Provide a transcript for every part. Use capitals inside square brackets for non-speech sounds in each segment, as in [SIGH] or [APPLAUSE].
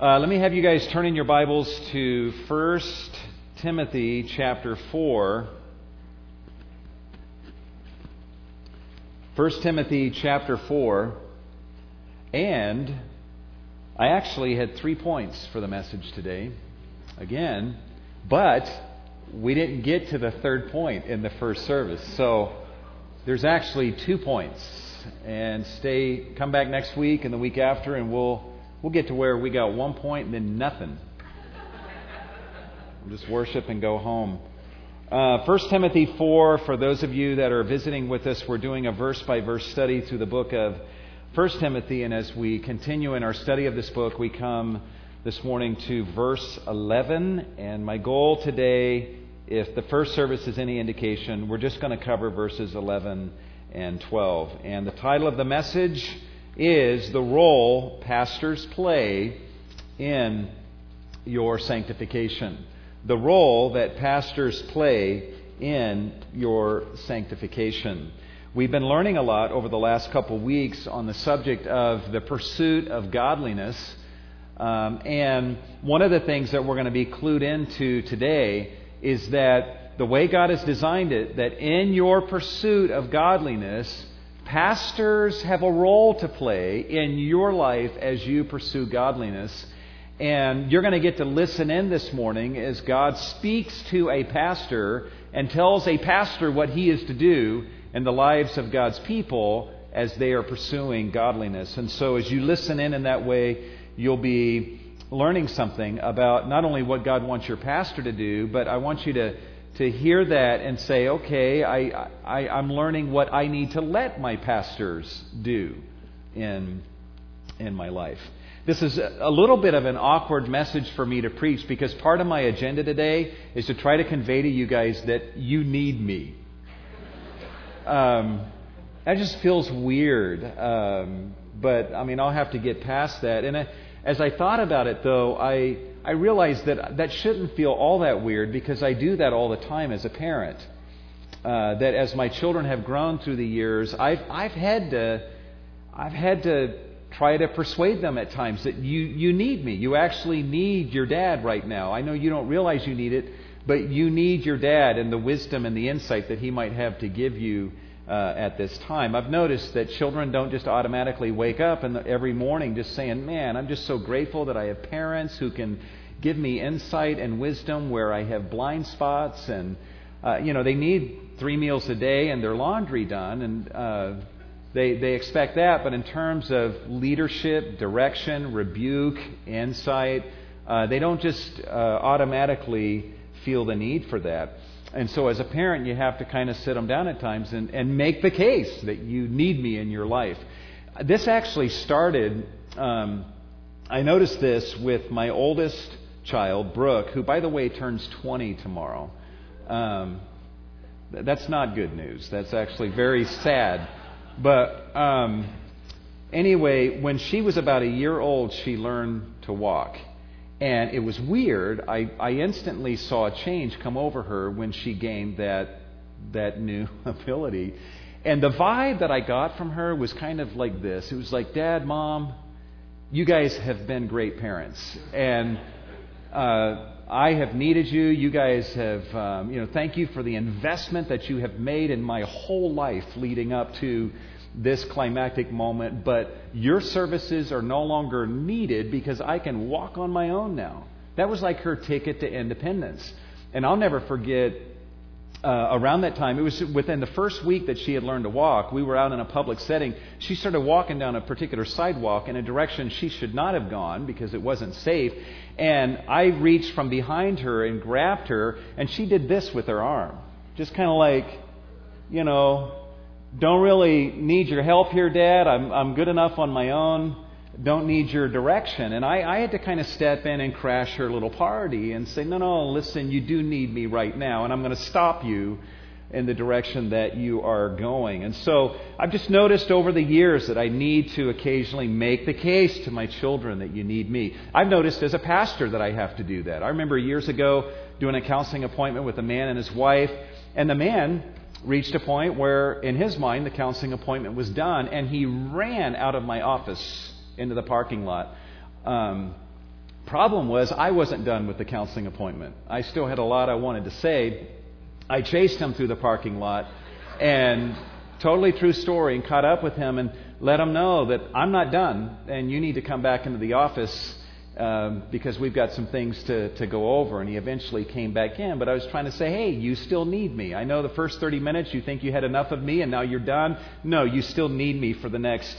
Uh, let me have you guys turn in your Bibles to 1 Timothy chapter 4. 1 Timothy chapter 4. And I actually had three points for the message today. Again, but we didn't get to the third point in the first service. So there's actually two points. And stay come back next week and the week after and we'll we'll get to where we got one point and then nothing. Just worship and go home. Uh, 1 Timothy 4, for those of you that are visiting with us, we're doing a verse by verse study through the book of 1 Timothy. And as we continue in our study of this book, we come this morning to verse 11. And my goal today, if the first service is any indication, we're just going to cover verses 11 and 12. And the title of the message is The Role Pastors Play in Your Sanctification the role that pastors play in your sanctification. We've been learning a lot over the last couple weeks on the subject of the pursuit of godliness. Um, and one of the things that we're going to be clued into today is that the way God has designed it, that in your pursuit of godliness, pastors have a role to play in your life as you pursue godliness. And you're going to get to listen in this morning as God speaks to a pastor and tells a pastor what he is to do in the lives of God's people as they are pursuing godliness. And so, as you listen in in that way, you'll be learning something about not only what God wants your pastor to do, but I want you to, to hear that and say, okay, I, I, I'm learning what I need to let my pastors do in, in my life. This is a little bit of an awkward message for me to preach because part of my agenda today is to try to convey to you guys that you need me. Um, that just feels weird. Um, but, I mean, I'll have to get past that. And I, as I thought about it, though, I, I realized that that shouldn't feel all that weird because I do that all the time as a parent. Uh, that as my children have grown through the years, I've, I've had to, I've had to try to persuade them at times that you, you need me. You actually need your dad right now. I know you don't realize you need it, but you need your dad and the wisdom and the insight that he might have to give you uh, at this time. I've noticed that children don't just automatically wake up and every morning just saying, Man, I'm just so grateful that I have parents who can give me insight and wisdom where I have blind spots. And, uh, you know, they need three meals a day and their laundry done. And, uh, they, they expect that, but in terms of leadership, direction, rebuke, insight, uh, they don't just uh, automatically feel the need for that. And so, as a parent, you have to kind of sit them down at times and, and make the case that you need me in your life. This actually started, um, I noticed this with my oldest child, Brooke, who, by the way, turns 20 tomorrow. Um, that's not good news. That's actually very sad. But um, anyway, when she was about a year old, she learned to walk. And it was weird. I, I instantly saw a change come over her when she gained that, that new [LAUGHS] ability. And the vibe that I got from her was kind of like this it was like, Dad, Mom, you guys have been great parents. And uh, I have needed you. You guys have, um, you know, thank you for the investment that you have made in my whole life leading up to this climactic moment. But your services are no longer needed because I can walk on my own now. That was like her ticket to independence. And I'll never forget uh, around that time, it was within the first week that she had learned to walk. We were out in a public setting. She started walking down a particular sidewalk in a direction she should not have gone because it wasn't safe. And I reached from behind her and grabbed her, and she did this with her arm. Just kind of like, you know, don't really need your help here, Dad. I'm, I'm good enough on my own don't need your direction. And I, I had to kind of step in and crash her little party and say, no, no, listen, you do need me right now, and I'm going to stop you in the direction that you are going. And so I've just noticed over the years that I need to occasionally make the case to my children that you need me. I've noticed as a pastor that I have to do that. I remember years ago doing a counseling appointment with a man and his wife, and the man reached a point where, in his mind, the counseling appointment was done, and he ran out of my office into the parking lot. Um, problem was I wasn't done with the counseling appointment. I still had a lot I wanted to say. I chased him through the parking lot and totally true story and caught up with him and let him know that I'm not done and you need to come back into the office um, because we've got some things to, to go over. And he eventually came back in. But I was trying to say, hey, you still need me. I know the first 30 minutes you think you had enough of me and now you're done. No, you still need me for the next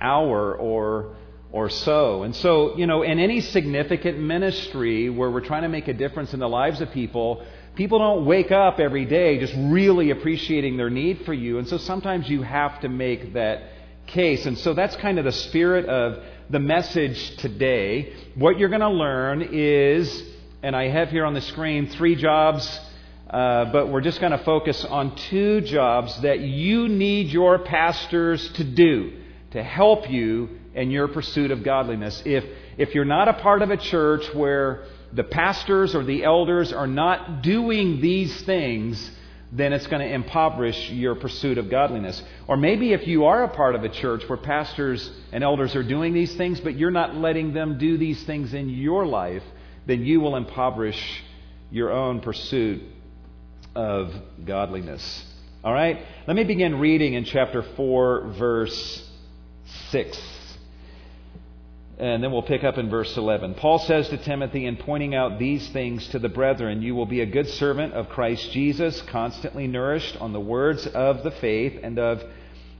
hour or or so. And so, you know, in any significant ministry where we're trying to make a difference in the lives of people, people don't wake up every day just really appreciating their need for you. And so sometimes you have to make that case. And so that's kind of the spirit of the message today. What you're going to learn is, and I have here on the screen three jobs. Uh, but we're just going to focus on two jobs that you need your pastors to do to help you in your pursuit of godliness. If, if you're not a part of a church where the pastors or the elders are not doing these things, then it's going to impoverish your pursuit of godliness. Or maybe if you are a part of a church where pastors and elders are doing these things, but you're not letting them do these things in your life, then you will impoverish your own pursuit of godliness. All right? Let me begin reading in chapter 4, verse 6. And then we'll pick up in verse 11. Paul says to Timothy, in pointing out these things to the brethren, you will be a good servant of Christ Jesus, constantly nourished on the words of the faith and of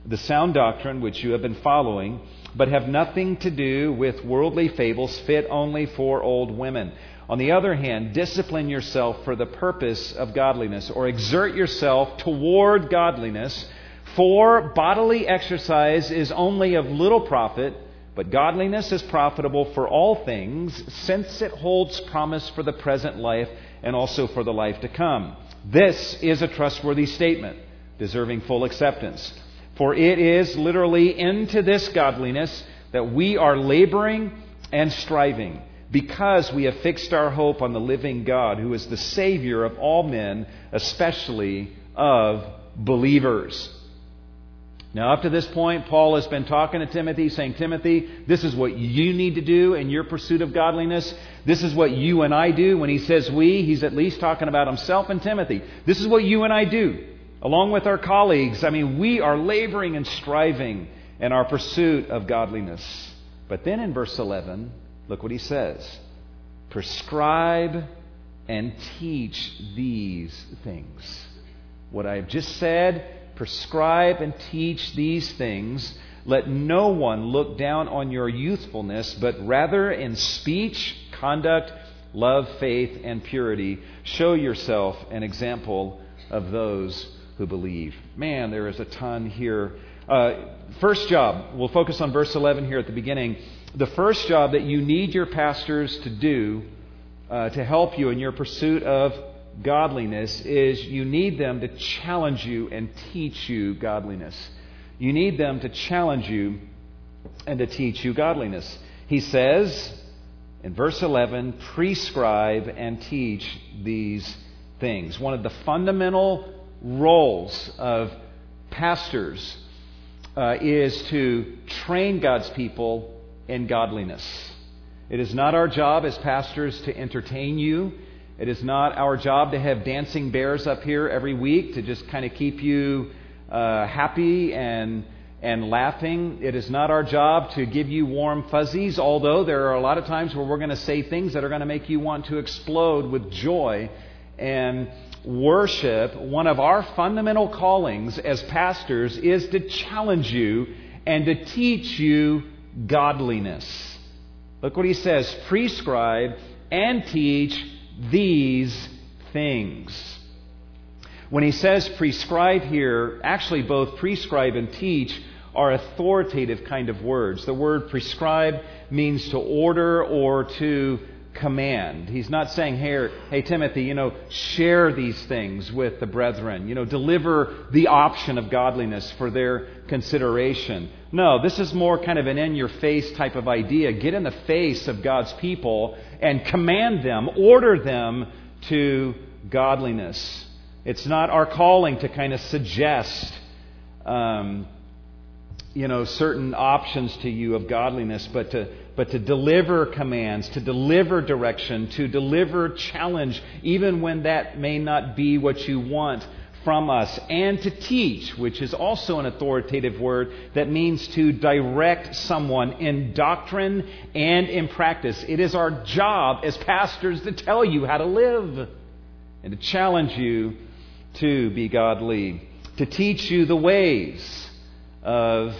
the sound doctrine which you have been following, but have nothing to do with worldly fables fit only for old women. On the other hand, discipline yourself for the purpose of godliness, or exert yourself toward godliness, for bodily exercise is only of little profit but godliness is profitable for all things, since it holds promise for the present life and also for the life to come. This is a trustworthy statement, deserving full acceptance. For it is literally into this godliness that we are laboring and striving, because we have fixed our hope on the living God, who is the Savior of all men, especially of believers. Now, up to this point, Paul has been talking to Timothy, saying, Timothy, this is what you need to do in your pursuit of godliness. This is what you and I do. When he says we, he's at least talking about himself and Timothy. This is what you and I do, along with our colleagues. I mean, we are laboring and striving in our pursuit of godliness. But then in verse 11, look what he says prescribe and teach these things. What I have just said prescribe and teach these things. Let no one look down on your youthfulness, but rather in speech, conduct, love, faith, and purity, show yourself an example of those who believe. Man, there is a ton here. Uh, first job, we'll focus on verse 11 here at the beginning. The first job that you need your pastors to do uh, to help you in your pursuit of godliness is you need them to challenge you and teach you godliness. You need them to challenge you and to teach you godliness. He says in verse 11, prescribe and teach these things. One of the fundamental roles of pastors uh, is to train God's people in godliness. It is not our job as pastors to entertain you. It is not our job to have dancing bears up here every week to just kind of keep you uh, happy and and laughing. It is not our job to give you warm fuzzies, although there are a lot of times where we're going to say things that are going to make you want to explode with joy and worship. One of our fundamental callings as pastors is to challenge you and to teach you godliness. Look what he says prescribe and teach these things. When he says prescribe here, actually both prescribe and teach are authoritative kind of words. The word prescribe means to order or to command. He's not saying, hey, hey, Timothy, you know, share these things with the brethren. You know, deliver the option of godliness for their consideration. No, this is more kind of an in your face type of idea. Get in the face of God's people and command them, order them to godliness. It's not our calling to kind of suggest, um, you know, certain options to you of godliness, but to but to deliver commands, to deliver direction, to deliver challenge, even when that may not be what you want from us, and to teach, which is also an authoritative word that means to direct someone in doctrine and in practice. It is our job as pastors to tell you how to live and to challenge you to be godly, to teach you the ways of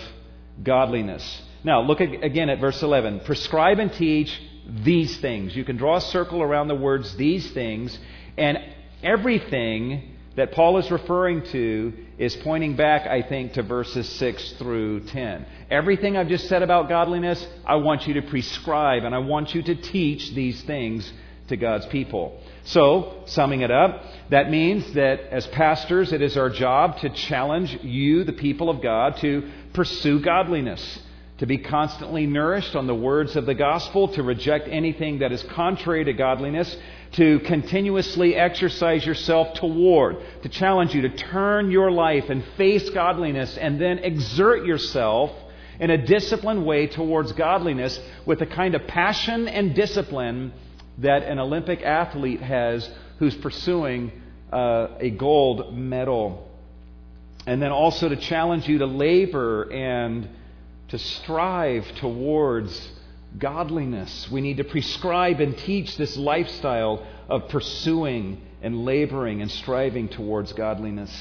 godliness. Now, look again at verse 11. Prescribe and teach these things. You can draw a circle around the words these things, and everything that Paul is referring to is pointing back, I think, to verses 6 through 10. Everything I've just said about godliness, I want you to prescribe and I want you to teach these things to God's people. So, summing it up, that means that as pastors, it is our job to challenge you, the people of God, to pursue godliness to be constantly nourished on the words of the gospel, to reject anything that is contrary to godliness, to continuously exercise yourself toward, to challenge you to turn your life and face godliness and then exert yourself in a disciplined way towards godliness with the kind of passion and discipline that an Olympic athlete has who's pursuing uh, a gold medal. And then also to challenge you to labor and to strive towards godliness. We need to prescribe and teach this lifestyle of pursuing and laboring and striving towards godliness.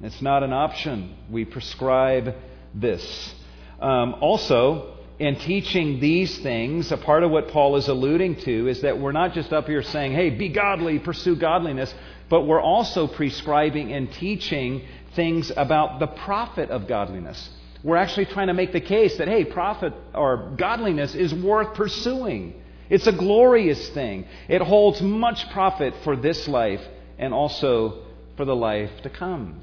It's not an option. We prescribe this. Um, also, in teaching these things, a part of what Paul is alluding to is that we're not just up here saying, hey, be godly, pursue godliness, but we're also prescribing and teaching things about the profit of godliness. We're actually trying to make the case that, hey, profit or godliness is worth pursuing. It's a glorious thing. It holds much profit for this life and also for the life to come.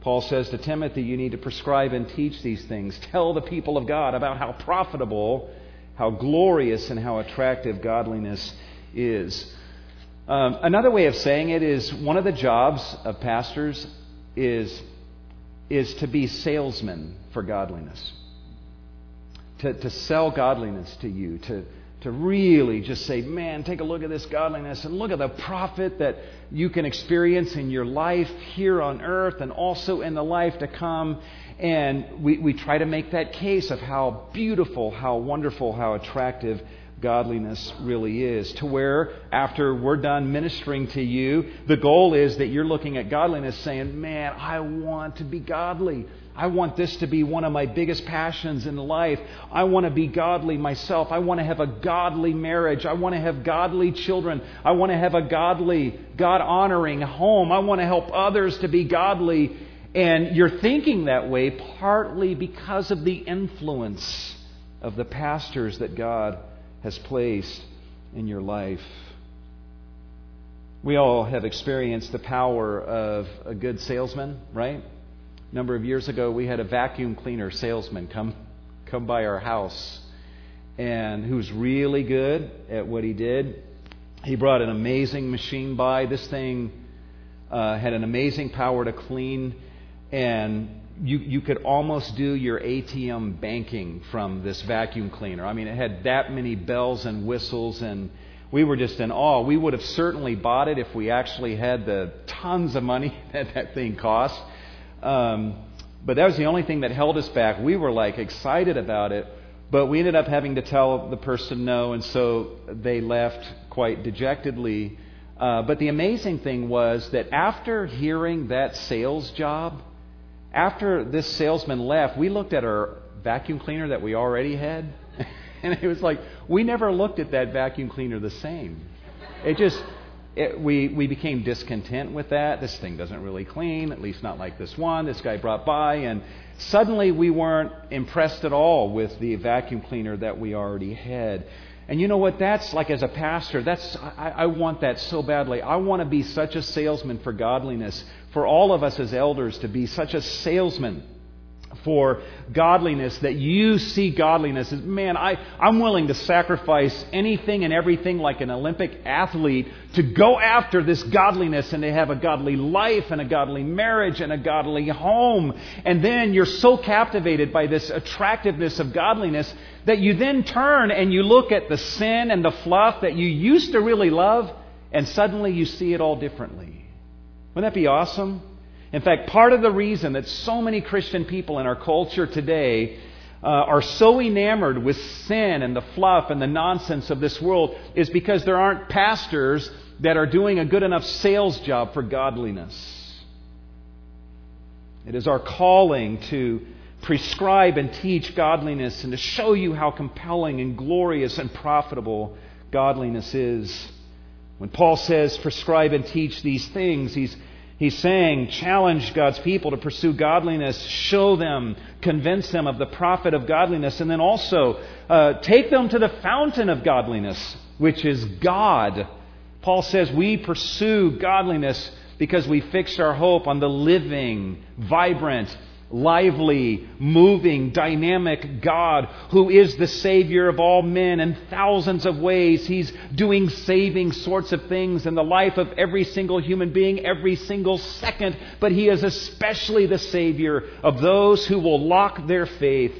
Paul says to Timothy, you need to prescribe and teach these things. Tell the people of God about how profitable, how glorious, and how attractive godliness is. Um, another way of saying it is one of the jobs of pastors is is to be salesmen for godliness. To, to sell godliness to you, to, to really just say, man, take a look at this godliness and look at the profit that you can experience in your life here on earth and also in the life to come. And we, we try to make that case of how beautiful, how wonderful, how attractive godliness really is. To where, after we're done ministering to you, the goal is that you're looking at godliness saying, Man, I want to be godly. I want this to be one of my biggest passions in life. I want to be godly myself. I want to have a godly marriage. I want to have godly children. I want to have a godly, God honoring home. I want to help others to be godly. And you're thinking that way partly because of the influence of the pastors that God has placed in your life. We all have experienced the power of a good salesman, right? A number of years ago, we had a vacuum cleaner salesman come, come by our house and who was really good at what he did. He brought an amazing machine by. This thing uh, had an amazing power to clean, and you, you could almost do your ATM banking from this vacuum cleaner. I mean, it had that many bells and whistles, and we were just in awe. We would have certainly bought it if we actually had the tons of money [LAUGHS] that that thing cost. Um, but that was the only thing that held us back. We were like excited about it, but we ended up having to tell the person no, and so they left quite dejectedly. Uh, but the amazing thing was that after hearing that sales job, after this salesman left, we looked at our vacuum cleaner that we already had, [LAUGHS] and it was like we never looked at that vacuum cleaner the same. It just it, we we became discontent with that. This thing doesn't really clean, at least not like this one. This guy brought by, and suddenly we weren't impressed at all with the vacuum cleaner that we already had. And you know what? That's like as a pastor, that's I, I want that so badly. I want to be such a salesman for godliness, for all of us as elders to be such a salesman for godliness, that you see godliness as, man, I, I'm willing to sacrifice anything and everything like an Olympic athlete to go after this godliness and to have a godly life and a godly marriage and a godly home. And then you're so captivated by this attractiveness of godliness that you then turn and you look at the sin and the fluff that you used to really love and suddenly you see it all differently. Wouldn't that be awesome? In fact, part of the reason that so many Christian people in our culture today uh, are so enamored with sin and the fluff and the nonsense of this world is because there aren't pastors that are doing a good enough sales job for godliness. It is our calling to prescribe and teach godliness and to show you how compelling and glorious and profitable godliness is. When Paul says prescribe and teach these things, he's He's saying, challenge God's people to pursue godliness, show them, convince them of the profit of godliness, and then also uh, take them to the fountain of godliness, which is God. Paul says we pursue godliness because we fix our hope on the living, vibrant, lively, moving, dynamic God who is the Savior of all men in thousands of ways. He's doing saving sorts of things in the life of every single human being every single second, but He is especially the Savior of those who will lock their faith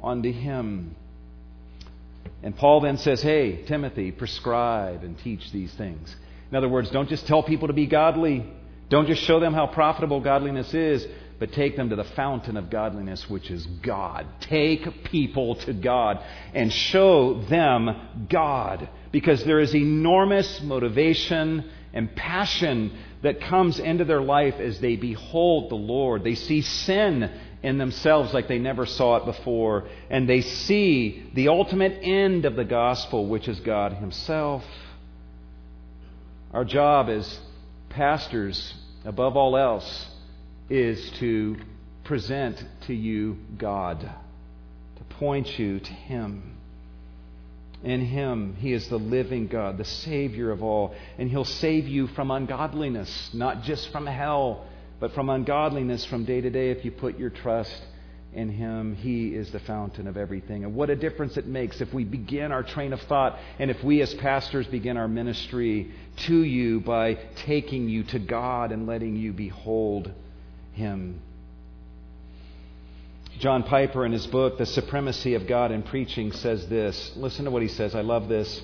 onto Him. And Paul then says, Hey, Timothy, prescribe and teach these things. In other words, don't just tell people to be godly. Don't just show them how profitable godliness is but take them to the fountain of godliness, which is God. Take people to God and show them God because there is enormous motivation and passion that comes into their life as they behold the Lord. They see sin in themselves like they never saw it before, and they see the ultimate end of the gospel, which is God Himself. Our job as pastors, above all else, is to present to you God, to point you to Him. In Him, He is the living God, the Savior of all, and He'll save you from ungodliness, not just from hell, but from ungodliness from day to day if you put your trust in Him. He is the fountain of everything. And what a difference it makes if we begin our train of thought and if we as pastors begin our ministry to you by taking you to God and letting you behold him. John Piper, in his book, The Supremacy of God in Preaching, says this. Listen to what he says. I love this.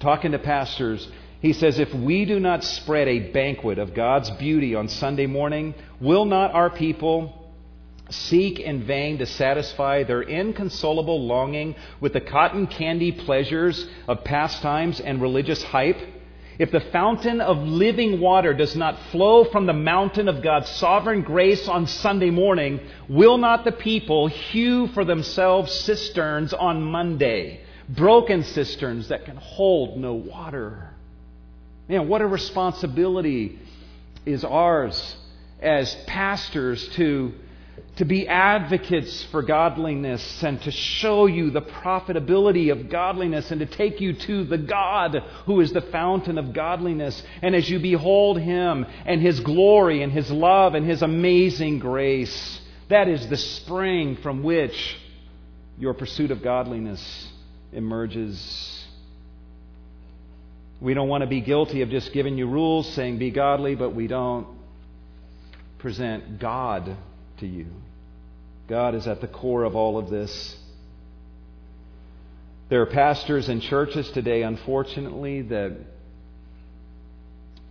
Talking to pastors, he says, If we do not spread a banquet of God's beauty on Sunday morning, will not our people seek in vain to satisfy their inconsolable longing with the cotton candy pleasures of pastimes and religious hype? If the fountain of living water does not flow from the mountain of God's sovereign grace on Sunday morning, will not the people hew for themselves cisterns on Monday? Broken cisterns that can hold no water. Man, what a responsibility is ours as pastors to to be advocates for godliness and to show you the profitability of godliness and to take you to the God who is the fountain of godliness. And as you behold Him and His glory and His love and His amazing grace, that is the spring from which your pursuit of godliness emerges. We don't want to be guilty of just giving you rules saying be godly, but we don't present God to you. God is at the core of all of this. There are pastors and churches today, unfortunately, that,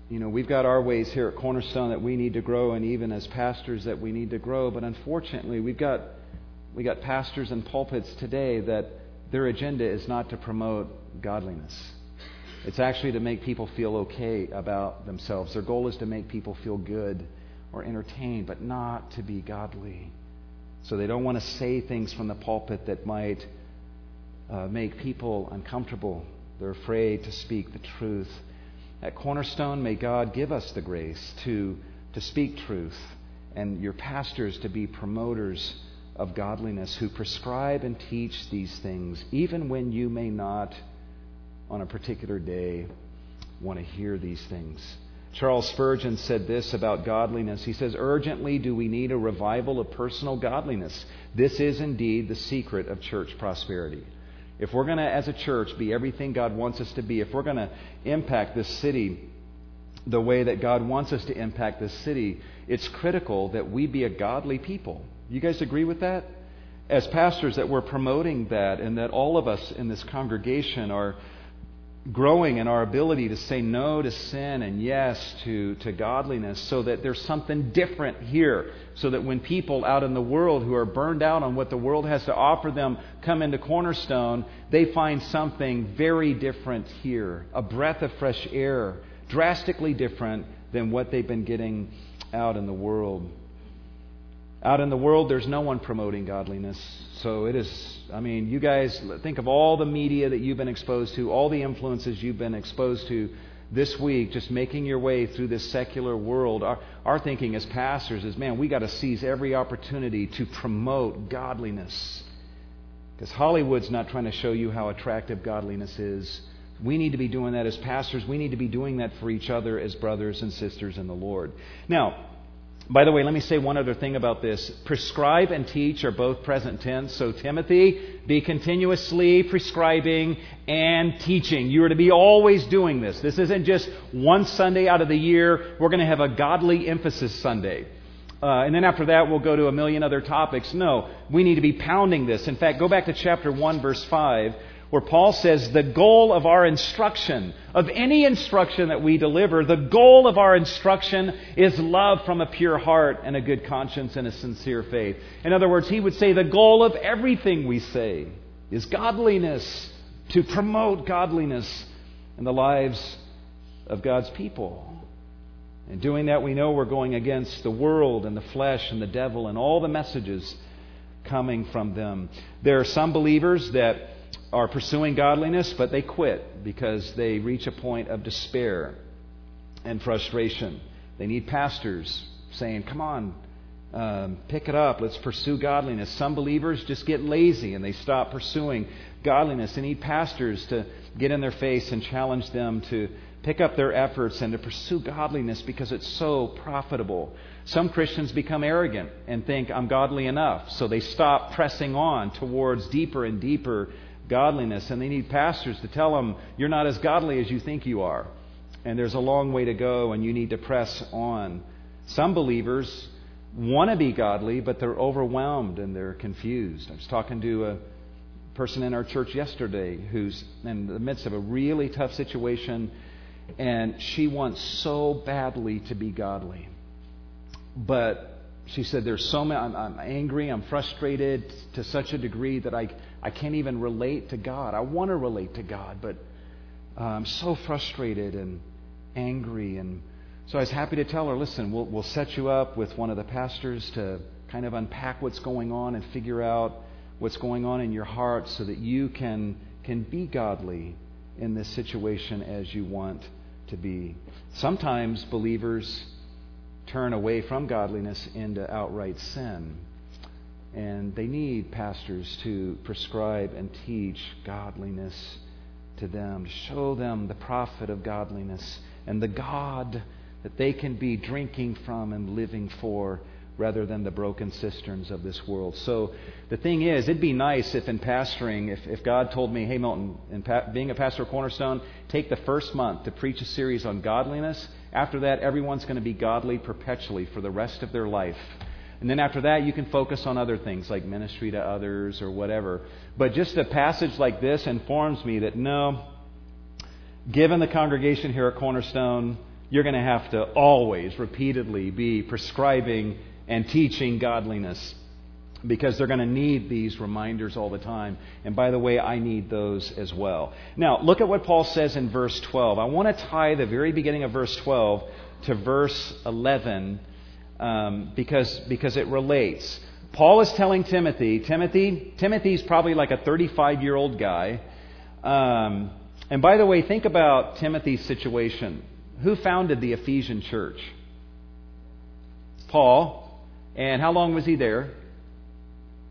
you know, we've got our ways here at Cornerstone that we need to grow, and even as pastors that we need to grow. But unfortunately, we've got, we got pastors and pulpits today that their agenda is not to promote godliness. It's actually to make people feel okay about themselves. Their goal is to make people feel good or entertained, but not to be godly. So they don't want to say things from the pulpit that might uh, make people uncomfortable. They're afraid to speak the truth. At Cornerstone, may God give us the grace to, to speak truth and your pastors to be promoters of godliness who prescribe and teach these things, even when you may not, on a particular day, want to hear these things. Charles Spurgeon said this about godliness. He says, Urgently do we need a revival of personal godliness. This is indeed the secret of church prosperity. If we're going to, as a church, be everything God wants us to be, if we're going to impact this city the way that God wants us to impact this city, it's critical that we be a godly people. You guys agree with that? As pastors, that we're promoting that and that all of us in this congregation are growing in our ability to say no to sin and yes to, to godliness so that there's something different here. So that when people out in the world who are burned out on what the world has to offer them come into Cornerstone, they find something very different here a breath of fresh air, drastically different than what they've been getting out in the world. Out in the world, there's no one promoting godliness. So it is, I mean, you guys think of all the media that you've been exposed to, all the influences you've been exposed to this week, just making your way through this secular world. Our, our thinking as pastors is, man, we got to seize every opportunity to promote godliness. Because Hollywood's not trying to show you how attractive godliness is. We need to be doing that as pastors. We need to be doing that for each other as brothers and sisters in the Lord. Now, by the way, let me say one other thing about this. Prescribe and teach are both present tense. So, Timothy, be continuously prescribing and teaching. You are to be always doing this. This isn't just one Sunday out of the year. We're going to have a godly emphasis Sunday. Uh, and then after that, we'll go to a million other topics. No, we need to be pounding this. In fact, go back to chapter 1, verse 5 where Paul says the goal of our instruction, of any instruction that we deliver, the goal of our instruction is love from a pure heart and a good conscience and a sincere faith. In other words, he would say the goal of everything we say is godliness, to promote godliness in the lives of God's people. In doing that, we know we're going against the world and the flesh and the devil and all the messages coming from them. There are some believers that are pursuing godliness, but they quit because they reach a point of despair and frustration. They need pastors saying, Come on, um, pick it up. Let's pursue godliness. Some believers just get lazy and they stop pursuing godliness. They need pastors to get in their face and challenge them to pick up their efforts and to pursue godliness because it's so profitable. Some Christians become arrogant and think, I'm godly enough. So they stop pressing on towards deeper and deeper godliness, and they need pastors to tell them, You're not as godly as you think you are. And there's a long way to go, and you need to press on. Some believers want to be godly, but they're overwhelmed and they're confused. I was talking to a person in our church yesterday who's in the midst of a really tough situation, and she wants so badly to be godly. But she said, There's so many, I'm, I'm angry, I'm frustrated to such a degree that I, I can't even relate to God. I want to relate to God, but uh, I'm so frustrated and angry. And so I was happy to tell her, Listen, we'll, we'll set you up with one of the pastors to kind of unpack what's going on and figure out what's going on in your heart so that you can, can be godly in this situation as you want to be. Sometimes believers turn away from godliness into outright sin. And they need pastors to prescribe and teach godliness to them, to show them the profit of godliness and the God that they can be drinking from and living for rather than the broken cisterns of this world. So the thing is, it'd be nice if in pastoring, if, if God told me, hey, Milton, in pa- being a pastor of Cornerstone, take the first month to preach a series on godliness. After that, everyone's going to be godly perpetually for the rest of their life. And then after that, you can focus on other things like ministry to others or whatever. But just a passage like this informs me that no, given the congregation here at Cornerstone, you're going to have to always, repeatedly be prescribing and teaching godliness because they're going to need these reminders all the time. And by the way, I need those as well. Now, look at what Paul says in verse 12. I want to tie the very beginning of verse 12 to verse 11 um, because, because it relates. Paul is telling Timothy, Timothy, Timothy's probably like a 35 year old guy. Um, and by the way, think about Timothy's situation. Who founded the Ephesian church? Paul. And how long was he there?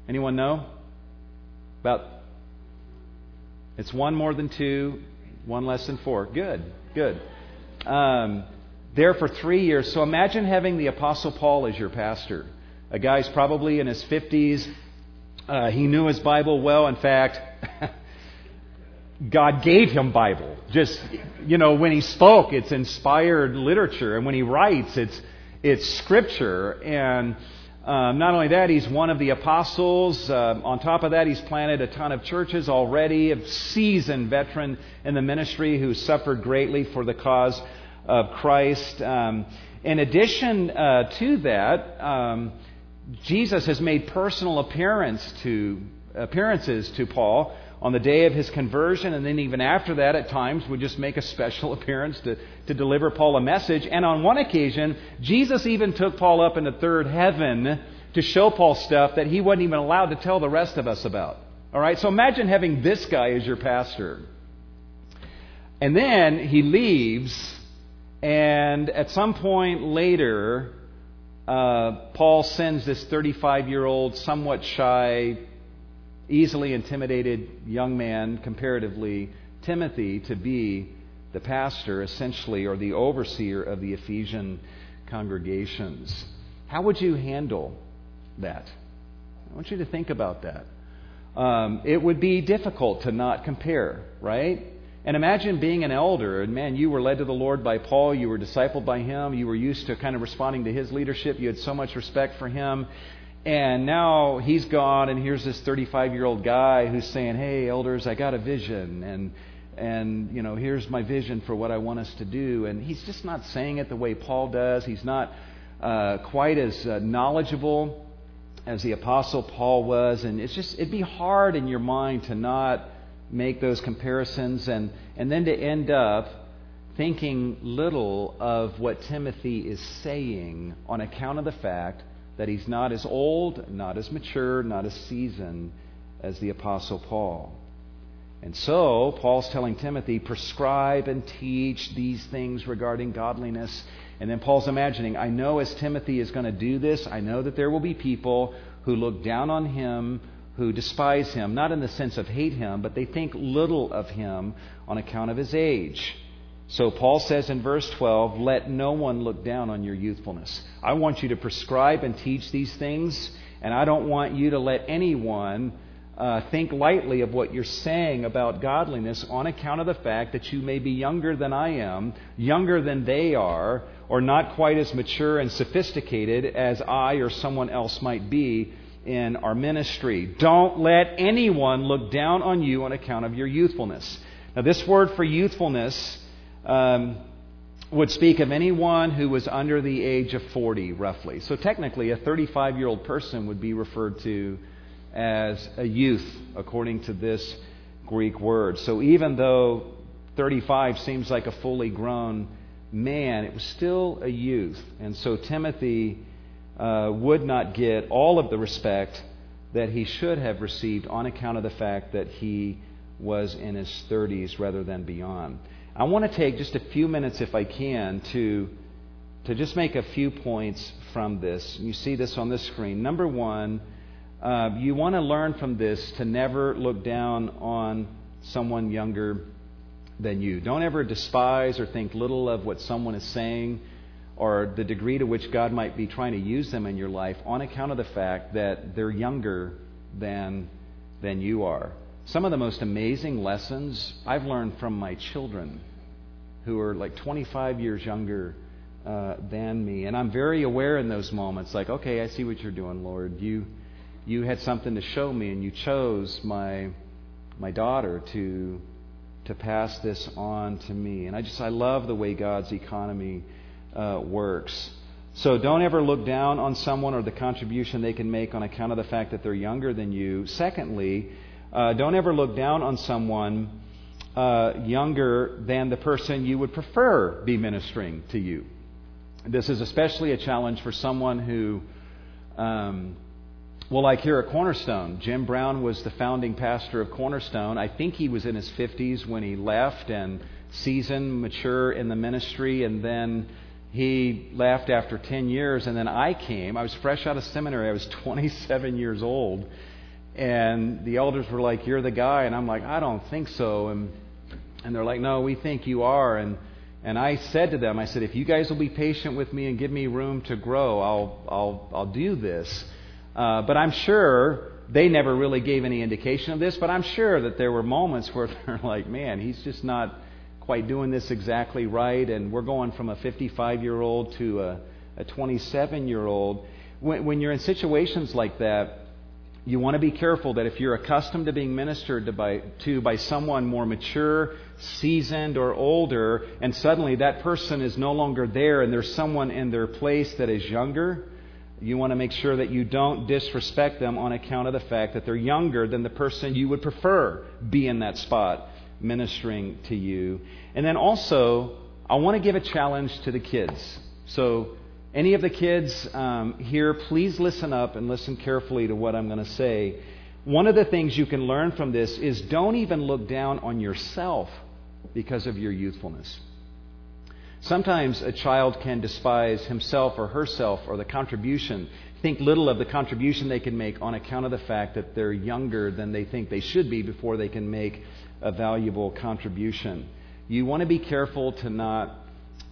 Anyone know? About it's one more than two, one less than four. Good, good. Um, there for three years. So imagine having the Apostle Paul as your pastor. A guy's probably in his 50s. Uh, he knew his Bible well. In fact, [LAUGHS] God gave him Bible. Just, you know, when he spoke, it's inspired literature. And when he writes, it's, it's scripture. And um, not only that, he's one of the apostles. Uh, on top of that, he's planted a ton of churches already, a seasoned veteran in the ministry who suffered greatly for the cause of Christ. Um, in addition uh, to that, um, Jesus has made personal appearance to, appearances to Paul on the day of his conversion, and then even after that, at times, would just make a special [LAUGHS] appearance to, to deliver Paul a message. And on one occasion, Jesus even took Paul up into third heaven to show Paul stuff that he wasn't even allowed to tell the rest of us about. All right, so imagine having this guy as your pastor. And then he leaves, and at some point later, uh, Paul sends this 35 year old, somewhat shy, easily intimidated young man, comparatively, Timothy, to be the pastor, essentially, or the overseer of the Ephesian congregations. How would you handle that? I want you to think about that. Um, it would be difficult to not compare, right? And imagine being an elder, and man, you were led to the Lord by Paul, you were discipled by him, you were used to kind of responding to his leadership, you had so much respect for him, and now he's gone, and here's this 35 year old guy who's saying, Hey, elders, I got a vision, and and you know here's my vision for what I want us to do. And he's just not saying it the way Paul does. He's not uh, quite as uh, knowledgeable as the apostle Paul was, and it's just it'd be hard in your mind to not make those comparisons, and and then to end up thinking little of what Timothy is saying on account of the fact that he's not as old, not as mature, not as seasoned as the Apostle Paul. And so, Paul's telling Timothy, prescribe and teach these things regarding godliness. And then Paul's imagining, I know as Timothy is going to do this, I know that there will be people who look down on him, who despise him, not in the sense of hate him, but they think little of him on account of his age. So Paul says in verse 12, let no one look down on your youthfulness. I want you to prescribe and teach these things, and I don't want you to let anyone uh, think lightly of what you're saying about godliness on account of the fact that you may be younger than I am, younger than they are, or not quite as mature and sophisticated as I or someone else might be in our ministry. Don't let anyone look down on you on account of your youthfulness. Now, this word for youthfulness um, would speak of anyone who was under the age of 40, roughly. So technically, a 35 year old person would be referred to as a youth, according to this Greek word. So even though 35 seems like a fully grown man, it was still a youth. And so Timothy uh, would not get all of the respect that he should have received on account of the fact that he was in his 30s rather than beyond. I want to take just a few minutes, if I can, to, to just make a few points from this. You see this on the screen. Number one, uh, you want to learn from this to never look down on someone younger than you. Don't ever despise or think little of what someone is saying or the degree to which God might be trying to use them in your life on account of the fact that they're younger than, than you are. Some of the most amazing lessons I've learned from my children who are like 25 years younger uh, than me. And I'm very aware in those moments, like, okay, I see what you're doing, Lord. You, you had something to show me, and you chose my, my daughter to, to pass this on to me. And I just, I love the way God's economy uh, works. So don't ever look down on someone or the contribution they can make on account of the fact that they're younger than you. Secondly, uh, don't ever look down on someone uh, younger than the person you would prefer be ministering to you. This is especially a challenge for someone who, um, well, like here at Cornerstone, Jim Brown was the founding pastor of Cornerstone. I think he was in his 50s when he left and seasoned, mature in the ministry, and then he left after 10 years, and then I came. I was fresh out of seminary. I was [LAUGHS] 27 years old. And the elders were like, You're the guy. And I'm like, I don't think so. And, and they're like, No, we think you are. And, And I said to them, I said, if you guys will be patient with me and give me room to grow, I'll, I'll, I'll do this. Uh, but I'm sure they never really gave any indication of this, but I'm sure that there were moments where [LAUGHS] they're like, man, he's just not quite doing this exactly right. And we're going from a 55 year old to a, a 27 year old. When, when you're in situations like that, you want to be careful that if you're accustomed to being ministered to by, to by someone more mature, seasoned, or older, and suddenly that person is no longer there and there's someone in their place that is younger, you want to make sure that you don't disrespect them on account of the fact that they're younger than the person you would prefer be in that spot ministering to you. And then also, I want to give a challenge to the kids. So, any of the kids um, here, please listen up and listen carefully to what I'm going to say. One of the things you can learn from this is don't even look down on yourself because of your youthfulness. Sometimes a child can despise himself or herself or the contribution, think little of the contribution they can make on account of the fact that they're younger than they think they should be before they can make a valuable contribution. You want to be careful to not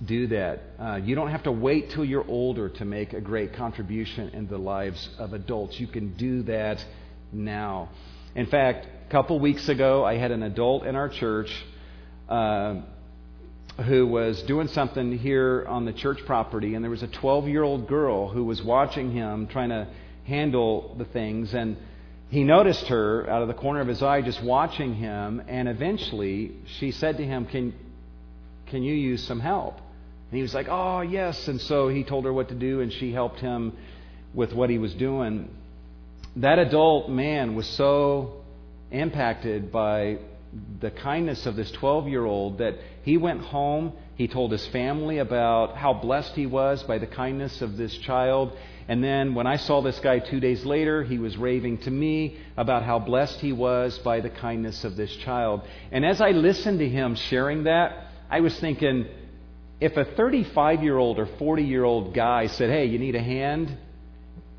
do that. Uh, you don't have to wait till you're older to make a great contribution in the lives of adults. You can do that now. In fact, a couple weeks ago, I had an adult in our church uh, who was doing something here on the church property, and there was a 12 year old girl who was watching him trying to handle the things. And he noticed her out of the corner of his eye just watching him, and eventually she said to him, Can, can you use some help? And he was like, Oh, yes. And so he told her what to do, and she helped him with what he was doing. That adult man was so impacted by the kindness of this 12 year old that he went home. He told his family about how blessed he was by the kindness of this child. And then when I saw this guy two days later, he was raving to me about how blessed he was by the kindness of this child. And as I listened to him sharing that, I was thinking, if a 35 year old or 40 year old guy said, Hey, you need a hand?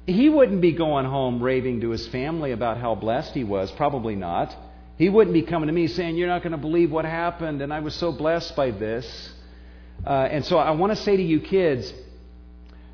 He wouldn't be going home raving to his family about how blessed he was. Probably not. He wouldn't be coming to me saying, You're not going to believe what happened, and I was so blessed by this. Uh, and so I want to say to you kids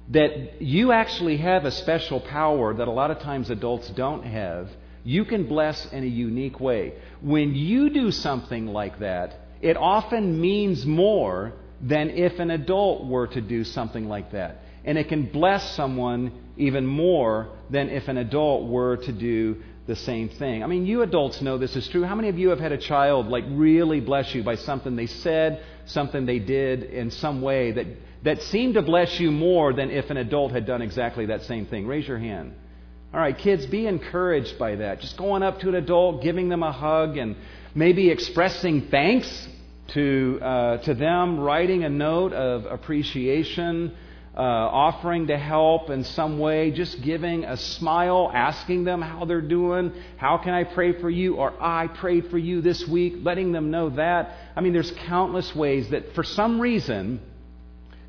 that you actually have a special power that a lot of times adults don't have. You can bless in a unique way. When you do something like that, it often means more than if an adult were to do something like that. And it can bless someone even more than if an adult were to do the same thing. I mean, you adults know this is true. How many of you have had a child like really bless you by something they said, something they did in some way that, that seemed to bless you more than if an adult had done exactly that same thing? Raise your hand. All right, kids, be encouraged by that. Just going up to an adult, giving them a hug, and maybe expressing thanks to, uh, to them, writing a note of appreciation, uh, offering to help in some way, just giving a smile, asking them how they're doing, how can I pray for you, or I prayed for you this week, letting them know that. I mean, there's countless ways that for some reason,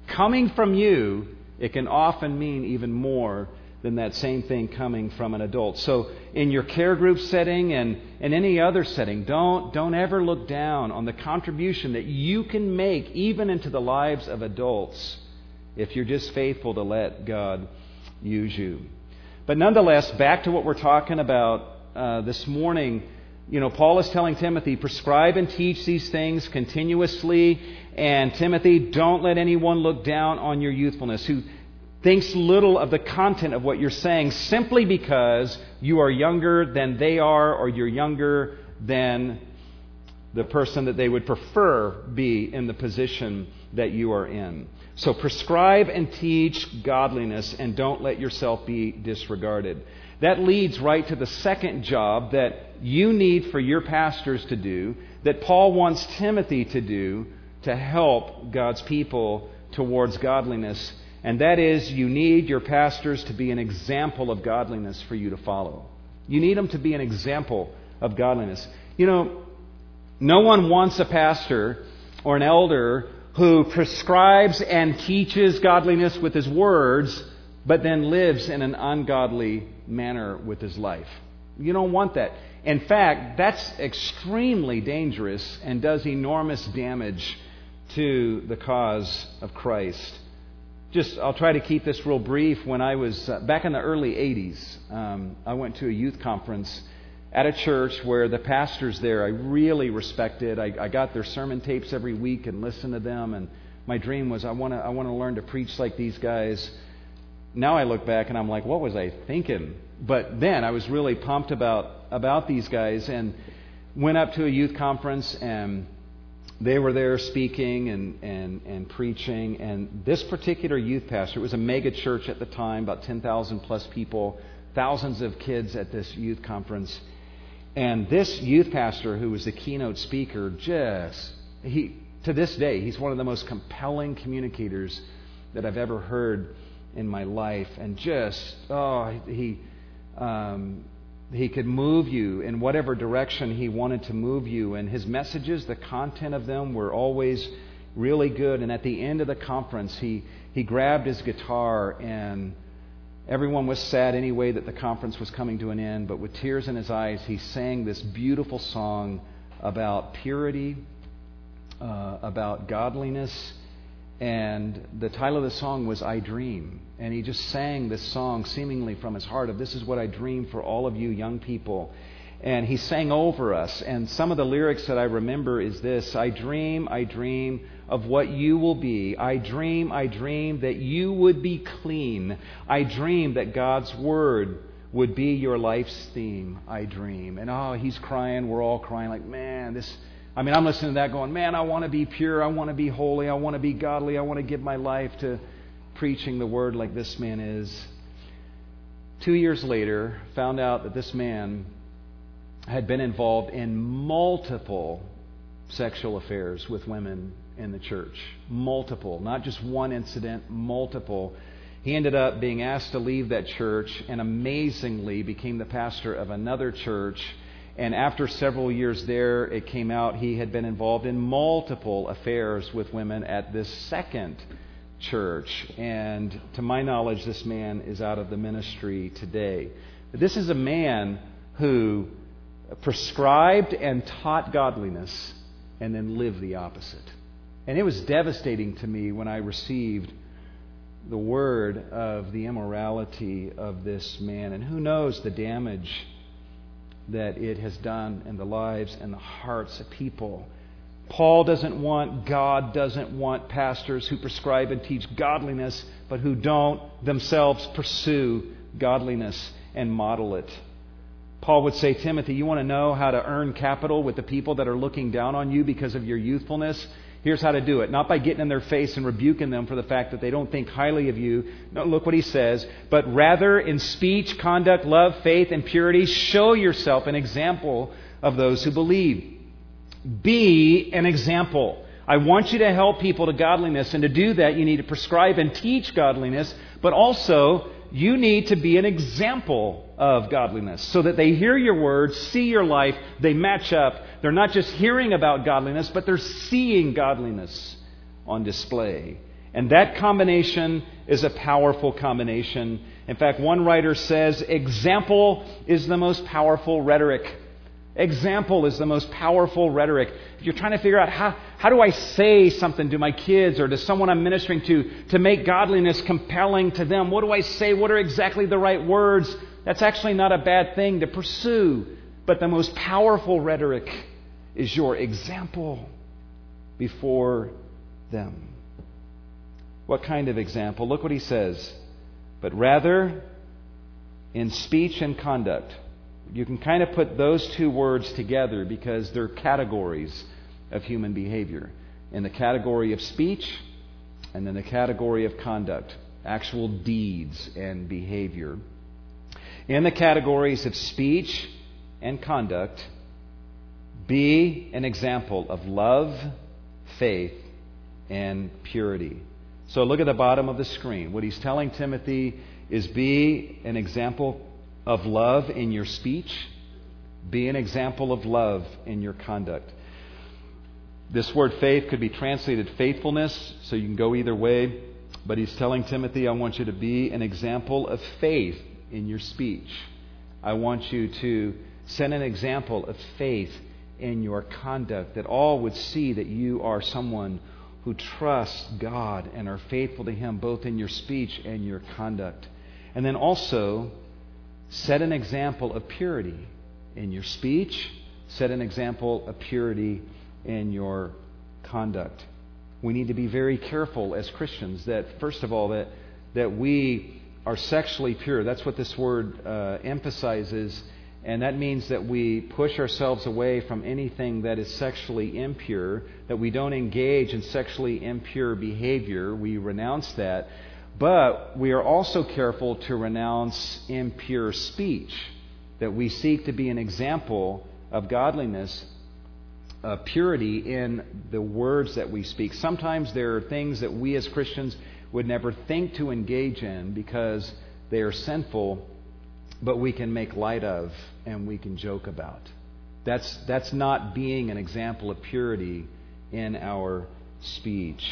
coming from you, it can often mean even more than that same thing coming from an adult. So, in your care group setting and in any other setting, don't, don't ever look down on the contribution that you can make even into the lives of adults if you're just faithful to let God use you. But nonetheless, back to what we're talking about uh, this morning. You know, Paul is telling Timothy, prescribe and teach these things continuously. And Timothy, don't let anyone look down on your youthfulness. Who thinks little of the content of what you're saying simply because you are younger than they are or you're younger than the person that they would prefer be in the position that you are in. So prescribe and teach godliness and don't let yourself be disregarded. That leads right to the second job that you need for your pastors to do, that Paul wants Timothy to do to help God's people towards godliness and that is, you need your pastors to be an example of godliness for you to follow. You need them to be an example of godliness. You know, no one wants a pastor or an elder who prescribes and teaches godliness with his words, but then lives in an ungodly manner with his life. You don't want that. In fact, that's extremely dangerous and does enormous damage to the cause of Christ. Just, I'll try to keep this real brief. When I was uh, back in the early 80s, um, I went to a youth conference at a church where the pastors there I really respected. I, I got their sermon tapes every week and listened to them. And my dream was I want to I want to learn to preach like these guys. Now I look back and I'm like, what was I thinking? But then I was really pumped about about these guys and went up to a youth conference and they were there speaking and, and, and preaching. And this particular youth pastor, it was a mega church at the time, about 10,000 plus people, thousands of kids at this youth conference. And this youth pastor, who was the keynote speaker, just, he, to this day, he's one of the most compelling communicators that I've ever heard in my life. And just, oh, he, um, he could move you in whatever direction he wanted to move you. And his messages, the content of them were always really good. And at the end of the conference, he, he grabbed his guitar and everyone was sad anyway that the conference was coming to an end. But with tears in his eyes, he sang this beautiful song about purity, uh, about godliness and the title of the song was I Dream. And he just sang this song seemingly from his heart of this is what I dream for all of you young people. And he sang over us. And some of the lyrics that I remember is this I dream, I dream of what you will be. I dream, I dream that you would be clean. I dream that God's word would be your life's theme. I dream. And oh, he's crying. We're all crying like, man, this I mean, I'm listening to that going, man, I want to be pure. I want to be holy. I want to be godly. I want to give my life to preaching the word like this man is. Two years later, found out that this man had been involved in multiple sexual affairs with women in the church. Multiple. Not just one incident, multiple. He ended up being asked to leave that church and amazingly became the pastor of another church and after several years there, it came out he had been involved in multiple affairs with women at this second church. And to my knowledge, this man is out of the ministry today. This is a man who prescribed and taught godliness and then lived the opposite. And it was devastating to me when I received the word of the immorality of this man. And who knows the damage that it has done in the lives and the hearts of people. Paul doesn't want, God doesn't want pastors who prescribe and teach godliness, but who don't themselves pursue godliness and model it. Paul would say, Timothy, you want to know how to earn capital with the people that are looking down on you because of your youthfulness? Here's how to do it. Not by getting in their face and rebuking them for the fact that they don't think highly of you. No, look what he says. But rather in speech, conduct, love, faith, and purity, show yourself an example of those who believe. Be an example. I want you to help people to godliness, and to do that, you need to prescribe and teach godliness, but also you need to be an example of godliness so that they hear your words, see your life, they match up. They're not just hearing about godliness, but they're seeing godliness on display. And that combination is a powerful combination. In fact, one writer says example is the most powerful rhetoric. Example is the most powerful rhetoric. If you're trying to figure out how, how do I say something to my kids or to someone I'm ministering to to make godliness compelling to them, what do I say? What are exactly the right words? That's actually not a bad thing to pursue. But the most powerful rhetoric is your example before them. What kind of example? Look what he says. But rather, in speech and conduct you can kind of put those two words together because they're categories of human behavior. In the category of speech and then the category of conduct, actual deeds and behavior. In the categories of speech and conduct, be an example of love, faith, and purity. So look at the bottom of the screen. What he's telling Timothy is be an example of love in your speech. Be an example of love in your conduct. This word faith could be translated faithfulness, so you can go either way. But he's telling Timothy, I want you to be an example of faith in your speech. I want you to set an example of faith in your conduct, that all would see that you are someone who trusts God and are faithful to Him both in your speech and your conduct. And then also, set an example of purity in your speech, set an example of purity in your conduct. We need to be very careful as Christians that, first of all, that, that we are sexually pure. That's what this word uh, emphasizes. And that means that we push ourselves away from anything that is sexually impure, that we don't engage in sexually impure behavior. We renounce that. But we are also careful to renounce impure speech, that we seek to be an example of godliness, uh, purity in the words that we speak. Sometimes there are things that we as Christians would never think to engage in because they are sinful, but we can make light of and we can joke about. That's, that's not being an example of purity in our speech.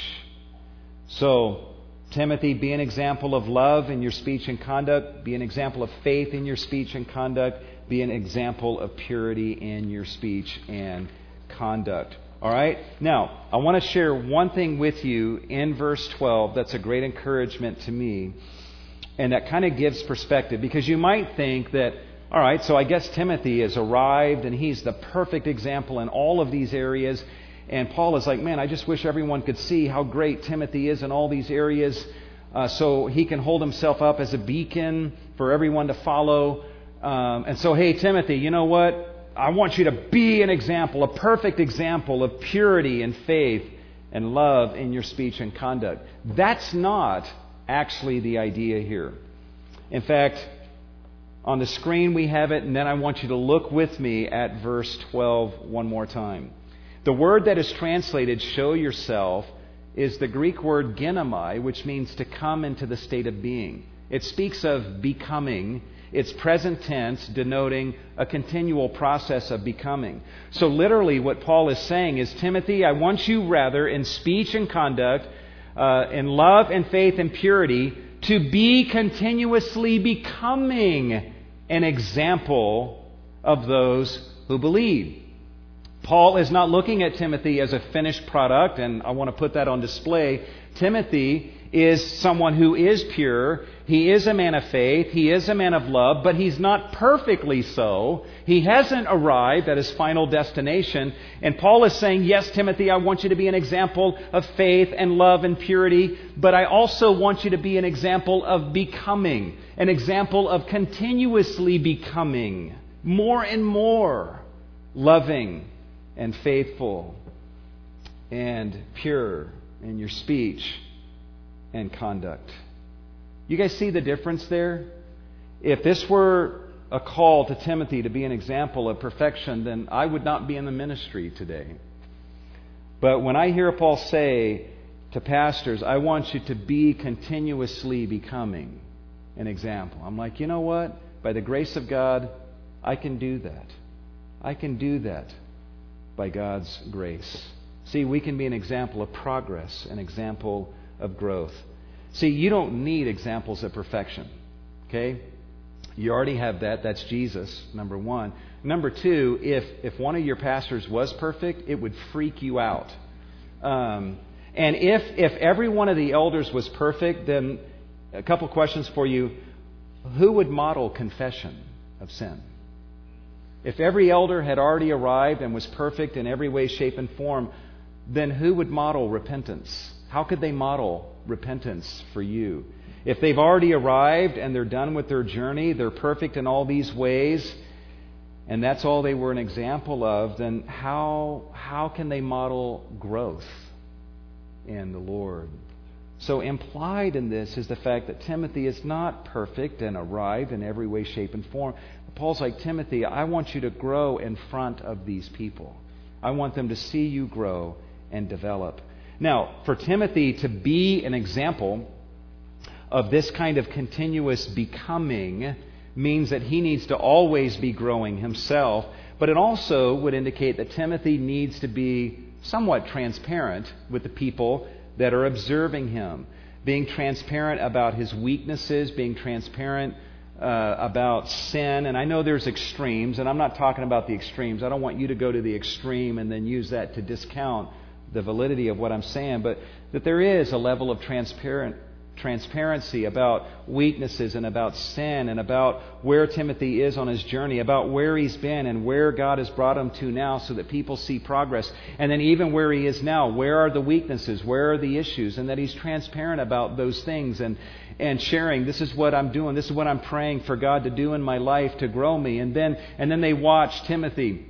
So, Timothy, be an example of love in your speech and conduct. Be an example of faith in your speech and conduct. Be an example of purity in your speech and conduct. All right? Now, I want to share one thing with you in verse 12 that's a great encouragement to me. And that kind of gives perspective because you might think that, all right, so I guess Timothy has arrived and he's the perfect example in all of these areas. And Paul is like, man, I just wish everyone could see how great Timothy is in all these areas uh, so he can hold himself up as a beacon for everyone to follow. Um, and so, hey, Timothy, you know what? I want you to be an example, a perfect example of purity and faith and love in your speech and conduct. That's not actually the idea here. In fact, on the screen we have it, and then I want you to look with me at verse 12 one more time. The word that is translated, show yourself, is the Greek word ginomai, which means to come into the state of being. It speaks of becoming. It's present tense, denoting a continual process of becoming. So, literally, what Paul is saying is Timothy, I want you rather in speech and conduct, uh, in love and faith and purity, to be continuously becoming an example of those who believe. Paul is not looking at Timothy as a finished product, and I want to put that on display. Timothy is someone who is pure. He is a man of faith. He is a man of love, but he's not perfectly so. He hasn't arrived at his final destination. And Paul is saying, Yes, Timothy, I want you to be an example of faith and love and purity, but I also want you to be an example of becoming, an example of continuously becoming more and more loving and faithful and pure in your speech and conduct. You guys see the difference there? If this were a call to Timothy to be an example of perfection, then I would not be in the ministry today. But when I hear Paul say to pastors, I want you to be continuously becoming an example, I'm like, you know what? By the grace of God, I can do that. I can do that by God's grace. See, we can be an example of progress, an example of growth. See, you don't need examples of perfection. Okay? You already have that. That's Jesus, number one. Number two, if, if one of your pastors was perfect, it would freak you out. Um, and if, if every one of the elders was perfect, then a couple questions for you. Who would model confession of sin? If every elder had already arrived and was perfect in every way, shape, and form, then who would model repentance? How could they model repentance for you? If they've already arrived and they're done with their journey, they're perfect in all these ways, and that's all they were an example of, then how, how can they model growth in the Lord? So, implied in this is the fact that Timothy is not perfect and arrived in every way, shape, and form. Paul's like, Timothy, I want you to grow in front of these people. I want them to see you grow and develop. Now, for Timothy to be an example of this kind of continuous becoming means that he needs to always be growing himself, but it also would indicate that Timothy needs to be somewhat transparent with the people that are observing him, being transparent about his weaknesses, being transparent uh, about sin. And I know there's extremes, and I'm not talking about the extremes. I don't want you to go to the extreme and then use that to discount the validity of what I'm saying, but that there is a level of transparent transparency about weaknesses and about sin and about where Timothy is on his journey, about where he's been and where God has brought him to now so that people see progress. And then even where he is now, where are the weaknesses? Where are the issues? And that he's transparent about those things and, and sharing, this is what I'm doing, this is what I'm praying for God to do in my life to grow me. And then, and then they watch Timothy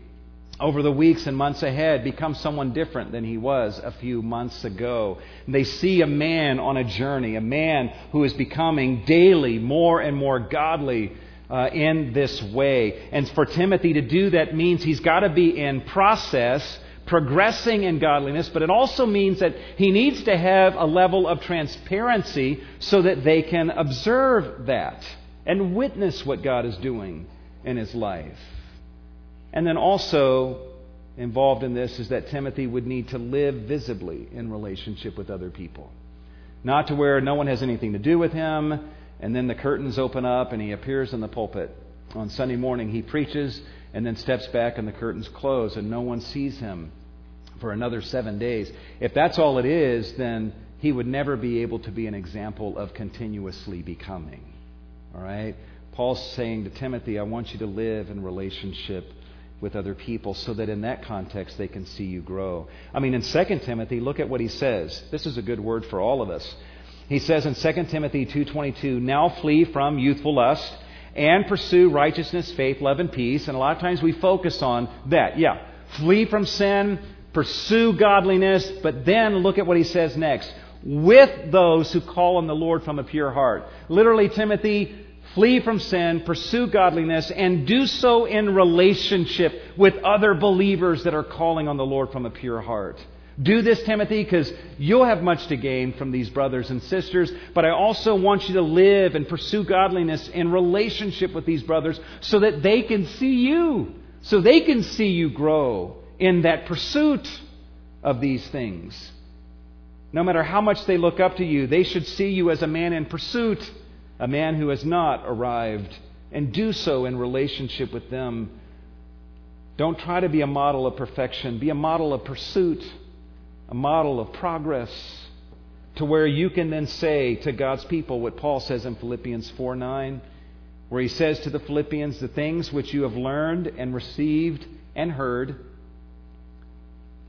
over the weeks and months ahead become someone different than he was a few months ago. They see a man on a journey, a man who is becoming daily more and more godly uh, in this way. And for Timothy to do that means he's got to be in process, progressing in godliness, but it also means that he needs to have a level of transparency so that they can observe that and witness what God is doing in his life. And then also involved in this is that Timothy would need to live visibly in relationship with other people. Not to where no one has anything to do with him, and then the curtains open up and he appears in the pulpit. On Sunday morning, he preaches and then steps back and the curtains close and no one sees him for another seven days. If that's all it is, then he would never be able to be an example of continuously becoming. All right? Paul's saying to Timothy, I want you to live in relationship with other people so that in that context they can see you grow. I mean, in 2 Timothy, look at what he says. This is a good word for all of us. He says in 2 Timothy 2:22, "Now flee from youthful lust and pursue righteousness, faith, love and peace." And a lot of times we focus on that. Yeah, flee from sin, pursue godliness, but then look at what he says next. With those who call on the Lord from a pure heart. Literally, Timothy, Flee from sin, pursue godliness, and do so in relationship with other believers that are calling on the Lord from a pure heart. Do this, Timothy, because you'll have much to gain from these brothers and sisters. But I also want you to live and pursue godliness in relationship with these brothers so that they can see you, so they can see you grow in that pursuit of these things. No matter how much they look up to you, they should see you as a man in pursuit a man who has not arrived, and do so in relationship with them. Don't try to be a model of perfection, be a model of pursuit, a model of progress, to where you can then say to God's people what Paul says in Philippians 4 9, where he says to the Philippians, The things which you have learned and received and heard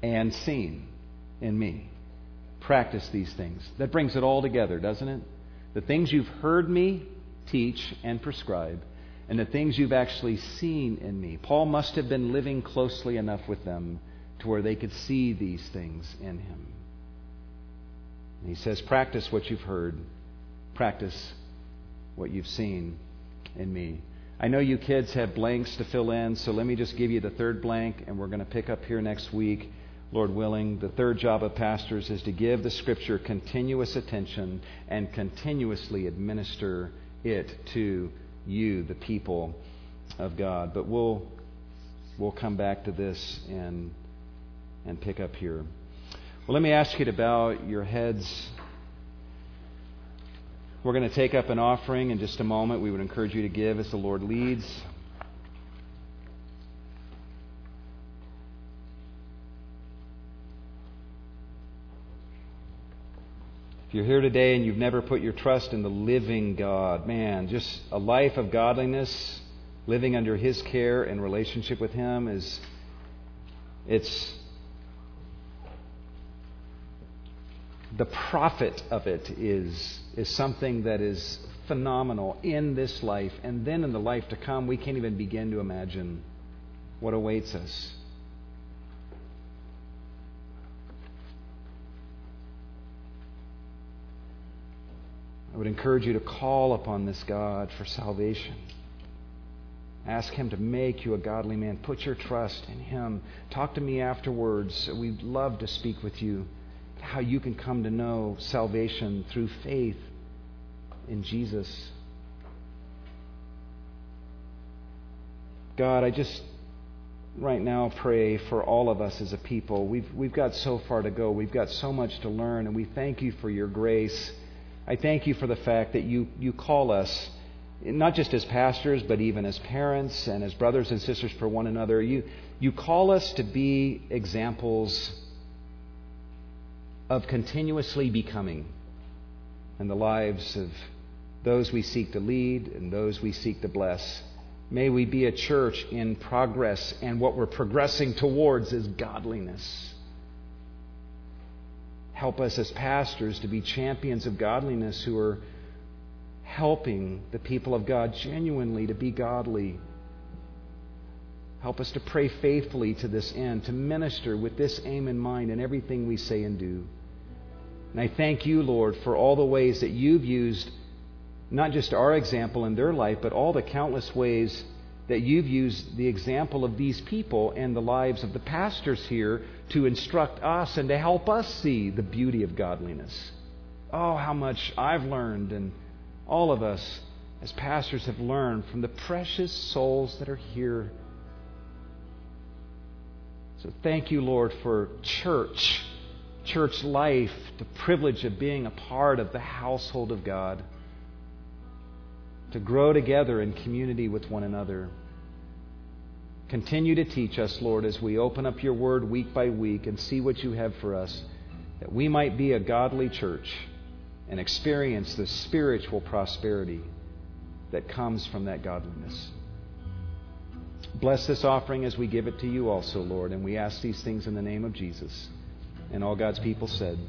and seen in me. Practice these things. That brings it all together, doesn't it? The things you've heard me teach and prescribe, and the things you've actually seen in me. Paul must have been living closely enough with them to where they could see these things in him. And he says, Practice what you've heard, practice what you've seen in me. I know you kids have blanks to fill in, so let me just give you the third blank, and we're going to pick up here next week. Lord willing, the third job of pastors is to give the Scripture continuous attention and continuously administer it to you, the people of God. But we'll, we'll come back to this and, and pick up here. Well, let me ask you to bow your heads. We're going to take up an offering in just a moment. We would encourage you to give as the Lord leads. You're here today and you've never put your trust in the living God, man, just a life of godliness, living under His care and relationship with Him is, it's, the profit of it is, is something that is phenomenal in this life and then in the life to come. We can't even begin to imagine what awaits us. I would encourage you to call upon this God for salvation. Ask Him to make you a godly man. Put your trust in Him. Talk to me afterwards. We'd love to speak with you how you can come to know salvation through faith in Jesus. God, I just right now pray for all of us as a people. We've, we've got so far to go, we've got so much to learn, and we thank you for your grace. I thank you for the fact that you, you call us, not just as pastors, but even as parents and as brothers and sisters for one another. You, you call us to be examples of continuously becoming in the lives of those we seek to lead and those we seek to bless. May we be a church in progress, and what we're progressing towards is godliness. Help us as pastors to be champions of godliness who are helping the people of God genuinely to be godly. Help us to pray faithfully to this end, to minister with this aim in mind in everything we say and do. And I thank you, Lord, for all the ways that you've used not just our example in their life, but all the countless ways that you've used the example of these people and the lives of the pastors here to instruct us and to help us see the beauty of godliness. Oh, how much I've learned, and all of us as pastors have learned from the precious souls that are here. So thank you, Lord, for church, church life, the privilege of being a part of the household of God to grow together in community with one another. Continue to teach us, Lord, as we open up your word week by week and see what you have for us, that we might be a godly church and experience the spiritual prosperity that comes from that godliness. Bless this offering as we give it to you also, Lord, and we ask these things in the name of Jesus. And all God's people said,